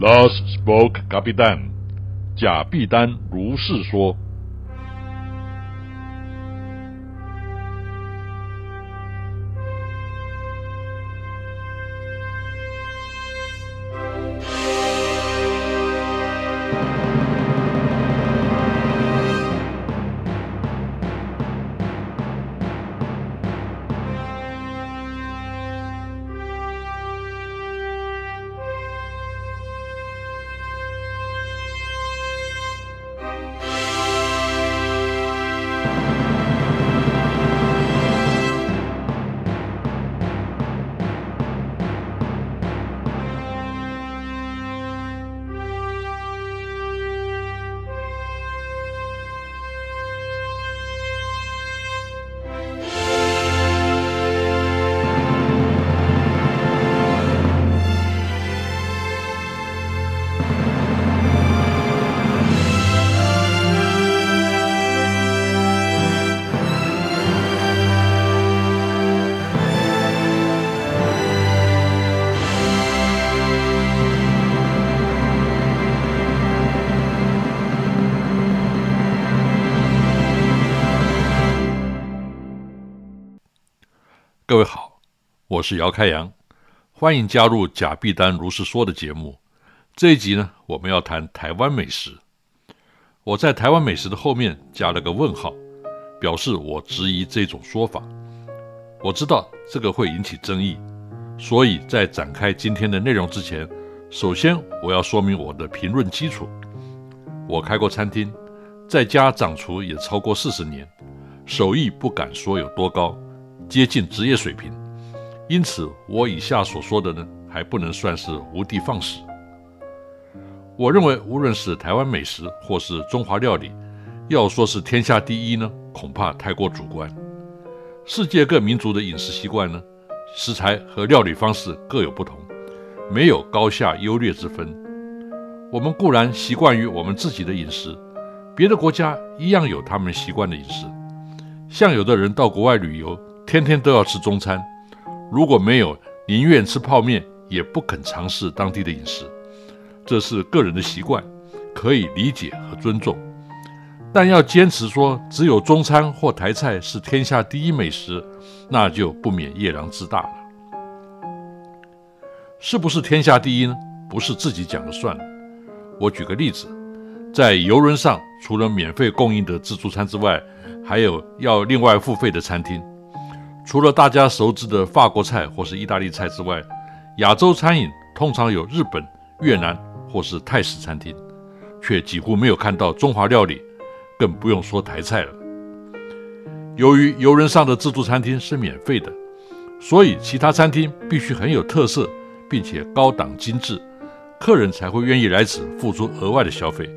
Thus spoke Capitan，贾碧丹如是说。各位好，我是姚开阳，欢迎加入贾碧丹如是说的节目。这一集呢，我们要谈台湾美食。我在台湾美食的后面加了个问号，表示我质疑这种说法。我知道这个会引起争议，所以在展开今天的内容之前，首先我要说明我的评论基础。我开过餐厅，在家掌厨也超过四十年，手艺不敢说有多高。接近职业水平，因此我以下所说的呢，还不能算是无的放矢。我认为，无论是台湾美食或是中华料理，要说是天下第一呢，恐怕太过主观。世界各民族的饮食习惯呢，食材和料理方式各有不同，没有高下优劣之分。我们固然习惯于我们自己的饮食，别的国家一样有他们习惯的饮食。像有的人到国外旅游。天天都要吃中餐，如果没有，宁愿吃泡面也不肯尝试当地的饮食。这是个人的习惯，可以理解和尊重。但要坚持说只有中餐或台菜是天下第一美食，那就不免夜郎自大了。是不是天下第一呢？不是自己讲了算。我举个例子，在游轮上，除了免费供应的自助餐之外，还有要另外付费的餐厅。除了大家熟知的法国菜或是意大利菜之外，亚洲餐饮通常有日本、越南或是泰式餐厅，却几乎没有看到中华料理，更不用说台菜了。由于游轮上的自助餐厅是免费的，所以其他餐厅必须很有特色，并且高档精致，客人才会愿意来此付出额外的消费。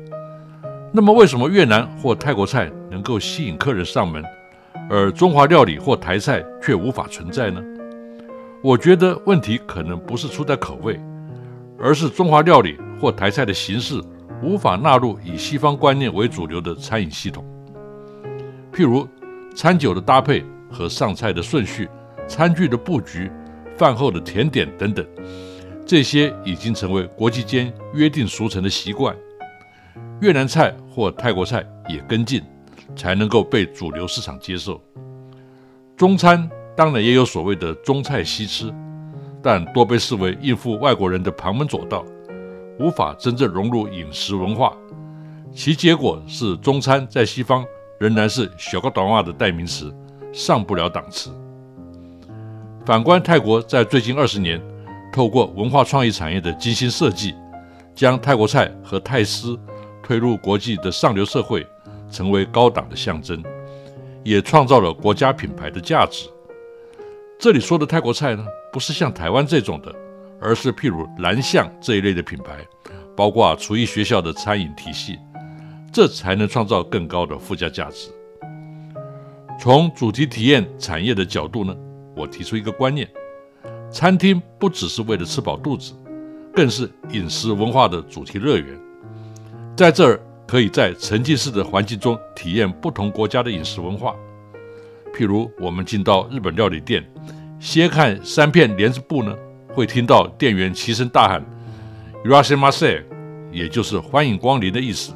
那么，为什么越南或泰国菜能够吸引客人上门？而中华料理或台菜却无法存在呢？我觉得问题可能不是出在口味，而是中华料理或台菜的形式无法纳入以西方观念为主流的餐饮系统。譬如餐酒的搭配和上菜的顺序、餐具的布局、饭后的甜点等等，这些已经成为国际间约定俗成的习惯。越南菜或泰国菜也跟进。才能够被主流市场接受。中餐当然也有所谓的中菜西吃，但多被视为应付外国人的旁门左道，无法真正融入饮食文化。其结果是中餐在西方仍然是小个短袜的代名词，上不了档次。反观泰国，在最近二十年，透过文化创意产业的精心设计，将泰国菜和泰式推入国际的上流社会。成为高档的象征，也创造了国家品牌的价值。这里说的泰国菜呢，不是像台湾这种的，而是譬如蓝象这一类的品牌，包括厨艺学校的餐饮体系，这才能创造更高的附加价值。从主题体验产业的角度呢，我提出一个观念：餐厅不只是为了吃饱肚子，更是饮食文化的主题乐园。在这儿。可以在沉浸式的环境中体验不同国家的饮食文化，譬如我们进到日本料理店，先看三片帘子布呢，会听到店员齐声大喊：“，“Urashimase”，也就是欢迎光临的意思。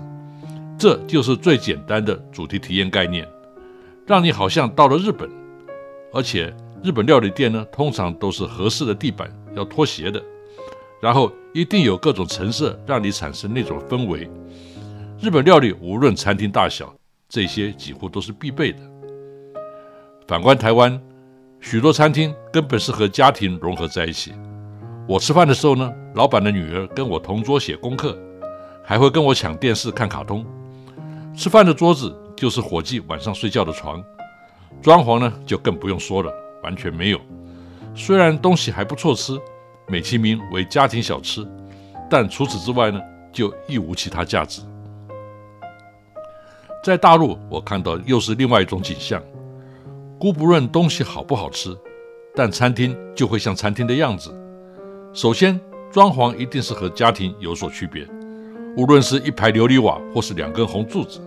这就是最简单的主题体验概念，让你好像到了日本。而且日本料理店呢，通常都是合适的地板，要拖鞋的，然后一定有各种陈设，让你产生那种氛围。日本料理无论餐厅大小，这些几乎都是必备的。反观台湾，许多餐厅根本是和家庭融合在一起。我吃饭的时候呢，老板的女儿跟我同桌写功课，还会跟我抢电视看卡通。吃饭的桌子就是伙计晚上睡觉的床，装潢呢就更不用说了，完全没有。虽然东西还不错吃，美其名为家庭小吃，但除此之外呢，就一无其他价值。在大陆，我看到又是另外一种景象。姑不论东西好不好吃，但餐厅就会像餐厅的样子。首先，装潢一定是和家庭有所区别，无论是一排琉璃瓦或是两根红柱子。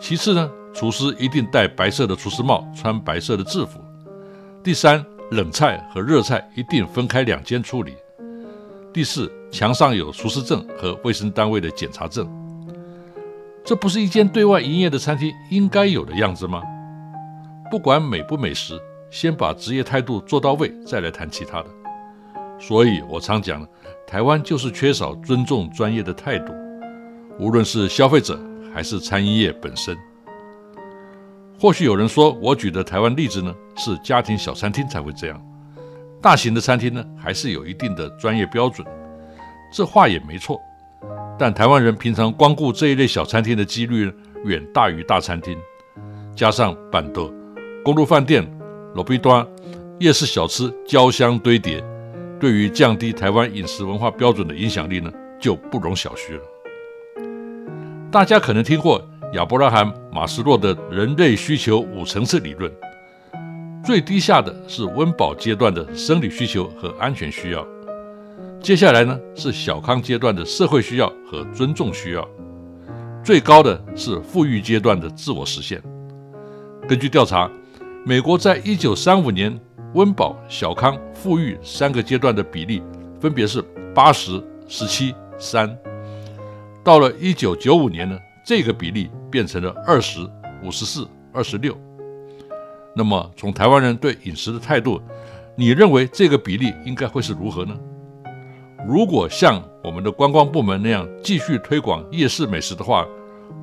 其次呢，厨师一定戴白色的厨师帽，穿白色的制服。第三，冷菜和热菜一定分开两间处理。第四，墙上有厨师证和卫生单位的检查证。这不是一间对外营业的餐厅应该有的样子吗？不管美不美食，先把职业态度做到位，再来谈其他的。所以我常讲，台湾就是缺少尊重专业的态度，无论是消费者还是餐饮业本身。或许有人说，我举的台湾例子呢，是家庭小餐厅才会这样，大型的餐厅呢，还是有一定的专业标准。这话也没错。但台湾人平常光顾这一类小餐厅的几率远大于大餐厅，加上板凳、公路饭店、路边端、夜市小吃交相堆叠，对于降低台湾饮食文化标准的影响力呢，就不容小觑了。大家可能听过亚伯拉罕·马斯洛的人类需求五层次理论，最低下的是温饱阶段的生理需求和安全需要。接下来呢是小康阶段的社会需要和尊重需要，最高的是富裕阶段的自我实现。根据调查，美国在一九三五年温饱、小康、富裕三个阶段的比例分别是八十、十七、三。到了一九九五年呢，这个比例变成了二十五、十四、二十六。那么从台湾人对饮食的态度，你认为这个比例应该会是如何呢？如果像我们的观光部门那样继续推广夜市美食的话，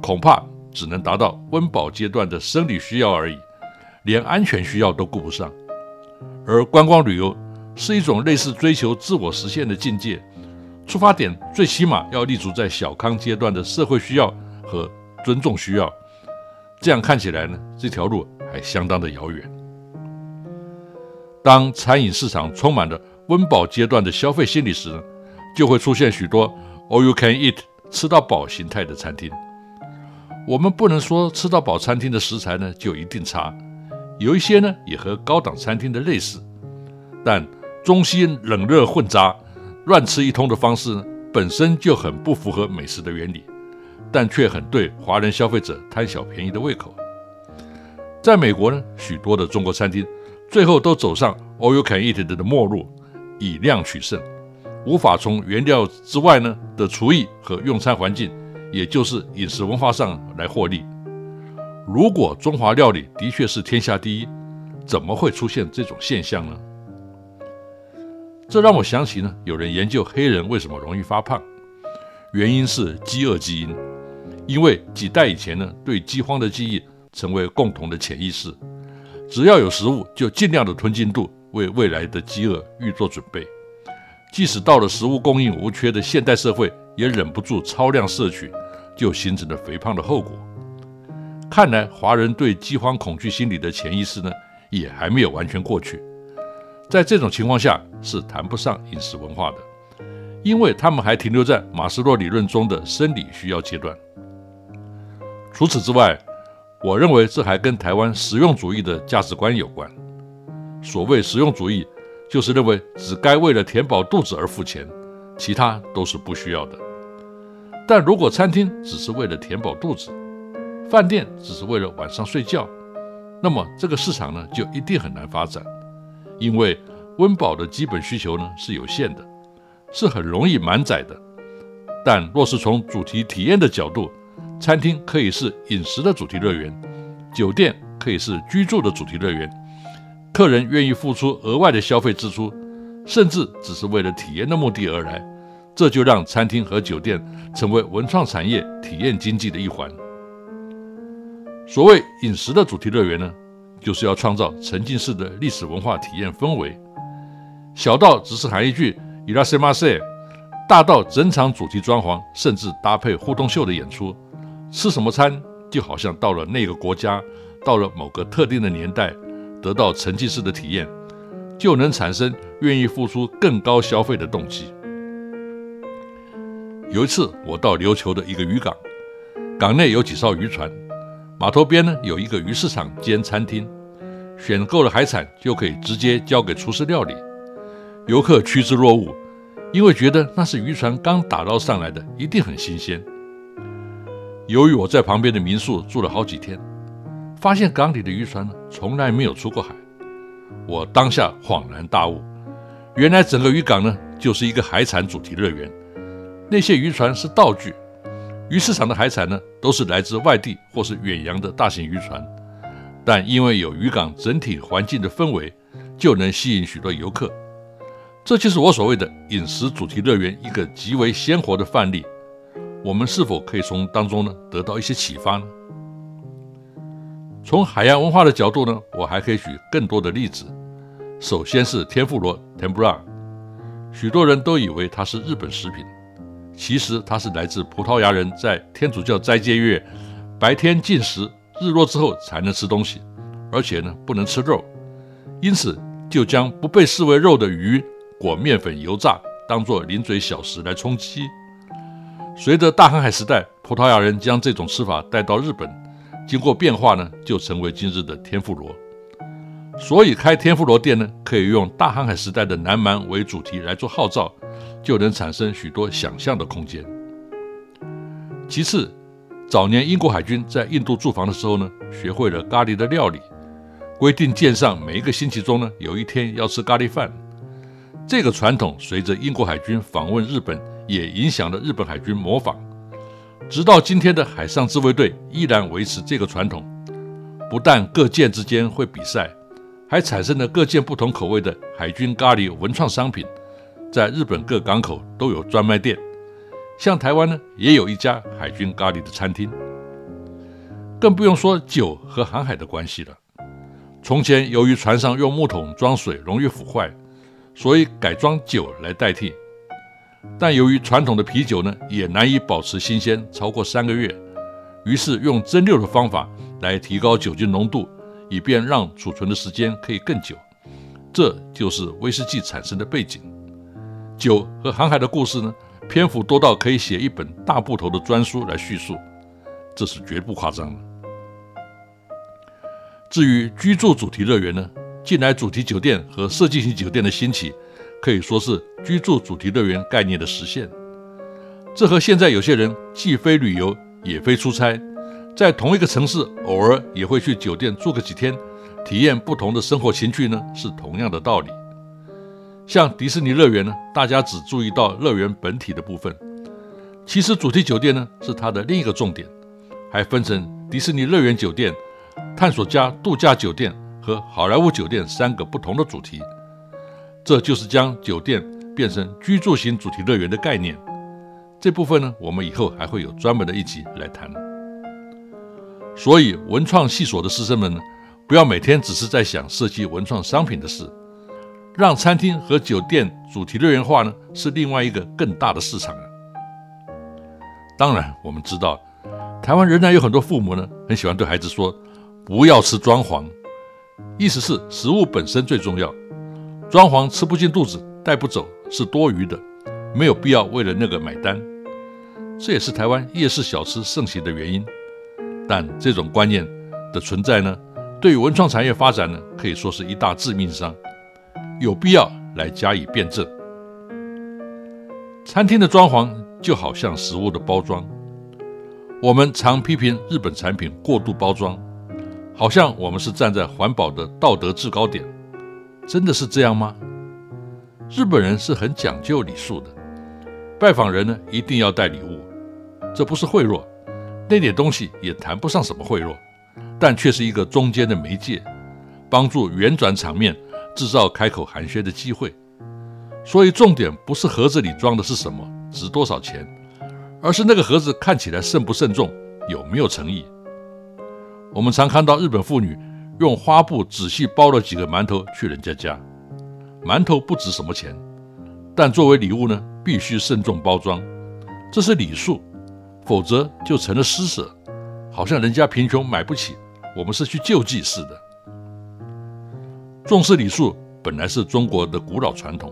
恐怕只能达到温饱阶段的生理需要而已，连安全需要都顾不上。而观光旅游是一种类似追求自我实现的境界，出发点最起码要立足在小康阶段的社会需要和尊重需要。这样看起来呢，这条路还相当的遥远。当餐饮市场充满了温饱阶段的消费心理时，就会出现许多 all you can eat 吃到饱形态的餐厅。我们不能说吃到饱餐厅的食材呢就一定差，有一些呢也和高档餐厅的类似，但中西冷热混杂、乱吃一通的方式呢本身就很不符合美食的原理，但却很对华人消费者贪小便宜的胃口。在美国呢，许多的中国餐厅最后都走上 all you can eat 的末路，以量取胜。无法从原料之外呢的厨艺和用餐环境，也就是饮食文化上来获利。如果中华料理的确是天下第一，怎么会出现这种现象呢？这让我想起呢，有人研究黑人为什么容易发胖，原因是饥饿基因。因为几代以前呢，对饥荒的记忆成为共同的潜意识，只要有食物就尽量的吞进肚，为未来的饥饿预做准备。即使到了食物供应无缺的现代社会，也忍不住超量摄取，就形成了肥胖的后果。看来华人对饥荒恐惧心理的潜意识呢，也还没有完全过去。在这种情况下，是谈不上饮食文化的，因为他们还停留在马斯洛理论中的生理需要阶段。除此之外，我认为这还跟台湾实用主义的价值观有关。所谓实用主义。就是认为只该为了填饱肚子而付钱，其他都是不需要的。但如果餐厅只是为了填饱肚子，饭店只是为了晚上睡觉，那么这个市场呢就一定很难发展，因为温饱的基本需求呢是有限的，是很容易满载的。但若是从主题体验的角度，餐厅可以是饮食的主题乐园，酒店可以是居住的主题乐园。客人愿意付出额外的消费支出，甚至只是为了体验的目的而来，这就让餐厅和酒店成为文创产业体验经济的一环。所谓饮食的主题乐园呢，就是要创造沉浸式的历史文化体验氛围。小到只是喊一句“伊拉塞马塞”，大到整场主题装潢，甚至搭配互动秀的演出，吃什么餐就好像到了那个国家，到了某个特定的年代，得到沉浸式的体验，就能产生愿意付出更高消费的动机。有一次，我到琉球的一个渔港，港内有几艘渔船。码头边呢有一个鱼市场兼餐厅，选购了海产就可以直接交给厨师料理，游客趋之若鹜，因为觉得那是渔船刚打捞上来的，一定很新鲜。由于我在旁边的民宿住了好几天，发现港里的渔船呢从来没有出过海，我当下恍然大悟，原来整个渔港呢就是一个海产主题乐园，那些渔船是道具。鱼市场的海产呢，都是来自外地或是远洋的大型渔船，但因为有渔港整体环境的氛围，就能吸引许多游客。这就是我所谓的饮食主题乐园一个极为鲜活的范例。我们是否可以从当中呢得到一些启发呢？从海洋文化的角度呢，我还可以举更多的例子。首先是天妇罗 （Tempura），许多人都以为它是日本食品。其实它是来自葡萄牙人在天主教斋戒月白天禁食，日落之后才能吃东西，而且呢不能吃肉，因此就将不被视为肉的鱼裹面粉油炸，当做零嘴小食来充饥。随着大航海时代，葡萄牙人将这种吃法带到日本，经过变化呢，就成为今日的天妇罗。所以开天妇罗店呢，可以用大航海时代的南蛮为主题来做号召。就能产生许多想象的空间。其次，早年英国海军在印度驻防的时候呢，学会了咖喱的料理，规定舰上每一个星期中呢，有一天要吃咖喱饭。这个传统随着英国海军访问日本，也影响了日本海军模仿，直到今天的海上自卫队依然维持这个传统。不但各舰之间会比赛，还产生了各舰不同口味的海军咖喱文创商品。在日本各港口都有专卖店，像台湾呢，也有一家海军咖喱的餐厅。更不用说酒和航海的关系了。从前由于船上用木桶装水容易腐坏，所以改装酒来代替。但由于传统的啤酒呢，也难以保持新鲜超过三个月，于是用蒸馏的方法来提高酒精浓度，以便让储存的时间可以更久。这就是威士忌产生的背景。酒和航海的故事呢，篇幅多到可以写一本大部头的专书来叙述，这是绝不夸张的。至于居住主题乐园呢，近来主题酒店和设计型酒店的兴起，可以说是居住主题乐园概念的实现。这和现在有些人既非旅游也非出差，在同一个城市偶尔也会去酒店住个几天，体验不同的生活情趣呢，是同样的道理。像迪士尼乐园呢，大家只注意到乐园本体的部分，其实主题酒店呢是它的另一个重点，还分成迪士尼乐园酒店、探索家度假酒店和好莱坞酒店三个不同的主题。这就是将酒店变成居住型主题乐园的概念。这部分呢，我们以后还会有专门的一集来谈。所以，文创系所的师生们呢，不要每天只是在想设计文创商品的事。让餐厅和酒店主题乐园化呢，是另外一个更大的市场。当然，我们知道，台湾仍然有很多父母呢，很喜欢对孩子说：“不要吃装潢。”意思是食物本身最重要，装潢吃不进肚子、带不走是多余的，没有必要为了那个买单。这也是台湾夜市小吃盛行的原因。但这种观念的存在呢，对于文创产业发展呢，可以说是一大致命伤。有必要来加以辩证。餐厅的装潢就好像食物的包装，我们常批评日本产品过度包装，好像我们是站在环保的道德制高点。真的是这样吗？日本人是很讲究礼数的，拜访人呢一定要带礼物，这不是贿赂，那点东西也谈不上什么贿赂，但却是一个中间的媒介，帮助圆转场面，制造开口寒暄的机会。所以重点不是盒子里装的是什么，值多少钱，而是那个盒子看起来慎不慎重，有没有诚意。我们常看到日本妇女用花布仔细包了几个馒头去人家家，馒头不值什么钱，但作为礼物呢，必须慎重包装，这是礼数，否则就成了施舍，好像人家贫穷买不起，我们是去救济似的。重视礼数本来是中国的古老传统，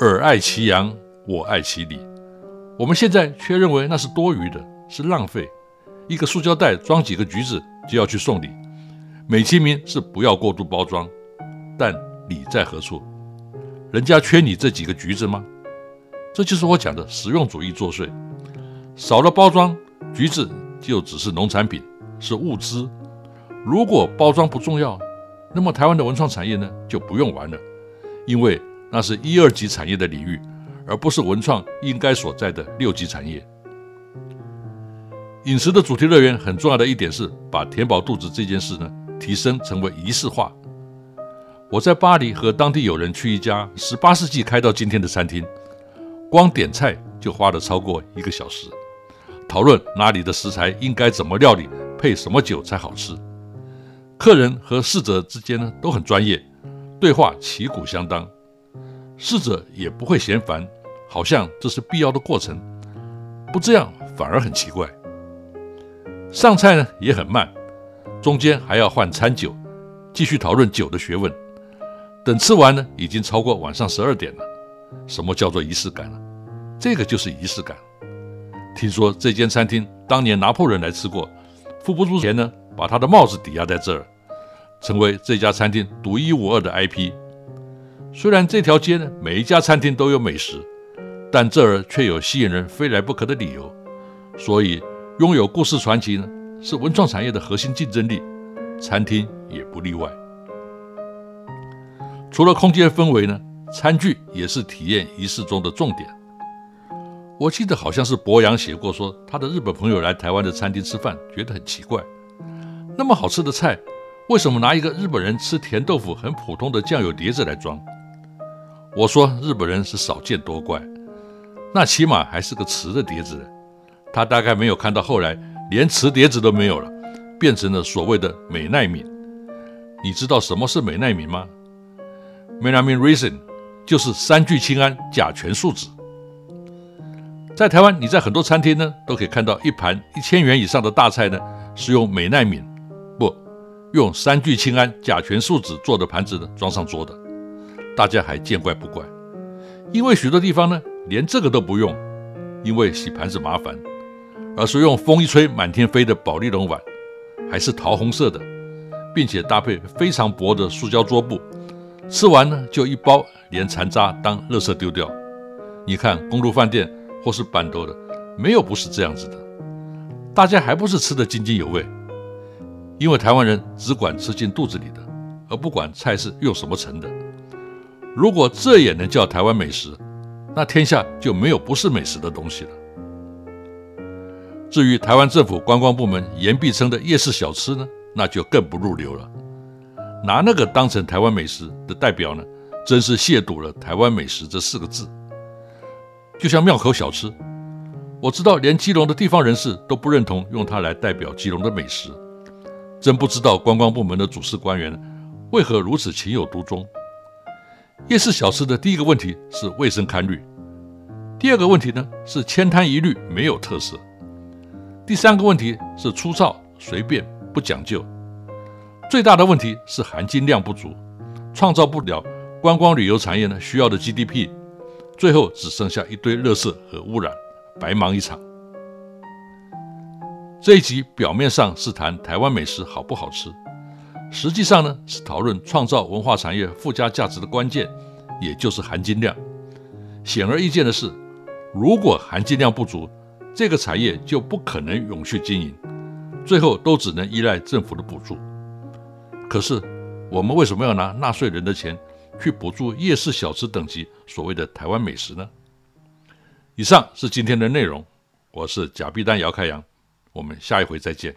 尔爱其羊，我爱其礼，我们现在却认为那是多余的，是浪费。一个塑胶袋装几个橘子就要去送礼，美其名是不要过度包装，但你在何处？人家缺你这几个橘子吗？这就是我讲的实用主义作祟。少了包装，橘子就只是农产品，是物资。如果包装不重要，那么台湾的文创产业呢就不用玩了，因为那是一二级产业的领域，而不是文创应该所在的六级产业。饮食的主题乐园很重要的一点是把填饱肚子这件事呢提升成为仪式化。我在巴黎和当地友人去一家十八世纪开到今天的餐厅，光点菜就花了超过一个小时，讨论哪里的食材应该怎么料理，配什么酒才好吃。客人和侍者之间呢都很专业，对话旗鼓相当，侍者也不会嫌烦，好像这是必要的过程，不这样反而很奇怪。上菜呢也很慢，中间还要换餐酒，继续讨论酒的学问。等吃完呢，已经超过晚上十二点了。什么叫做仪式感呢？这个就是仪式感。听说这间餐厅当年拿破仑来吃过，付不出钱呢，把他的帽子抵押在这儿，成为这家餐厅独一无二的 IP。虽然这条街呢每一家餐厅都有美食，但这儿却有吸引人非来不可的理由，所以。拥有故事传奇呢，是文创产业的核心竞争力，餐厅也不例外。除了空间氛围呢，餐具也是体验仪式中的重点。我记得好像是博洋写过，说他的日本朋友来台湾的餐厅吃饭，觉得很奇怪，那么好吃的菜，为什么拿一个日本人吃甜豆腐很普通的酱油碟子来装？我说日本人是少见多怪，那起码还是个瓷的碟子。他大概没有看到后来连瓷碟子都没有了，变成了所谓的美奈敏。你知道什么是美奈敏吗？Melamine resin 就是三聚氰胺甲醛树脂。在台湾，你在很多餐厅呢都可以看到一盘一千元以上的大菜呢是用美奈敏不用三聚氰胺甲醛树脂做的盘子呢装上桌的，大家还见怪不怪。因为许多地方呢连这个都不用，因为洗盘子麻烦。而是用风一吹满天飞的宝丽龙碗，还是桃红色的，并且搭配非常薄的塑胶桌布，吃完呢就一包，连残渣当垃圾丢掉。你看公路饭店或是板豆的，没有不是这样子的，大家还不是吃得津津有味？因为台湾人只管吃进肚子里的，而不管菜是用什么盛的。如果这也能叫台湾美食，那天下就没有不是美食的东西了。至于台湾政府观光部门言必称的夜市小吃呢，那就更不入流了。拿那个当成台湾美食的代表呢，真是亵渎了台湾美食这四个字。就像庙口小吃，我知道连基隆的地方人士都不认同用它来代表基隆的美食，真不知道观光部门的主事官员为何如此情有独钟。夜市小吃的第一个问题是卫生堪虑，第二个问题呢是千摊一律没有特色。第三个问题是粗糙、随便、不讲究；最大的问题是含金量不足，创造不了观光旅游产业呢需要的 GDP，最后只剩下一堆垃圾和污染，白忙一场。这一集表面上是谈台湾美食好不好吃，实际上呢是讨论创造文化产业附加价值的关键，也就是含金量。显而易见的是，如果含金量不足，这个产业就不可能永续经营，最后都只能依赖政府的补助。可是，我们为什么要拿纳税人的钱去补助夜市小吃等级所谓的台湾美食呢？以上是今天的内容，我是假币丹姚开阳，我们下一回再见。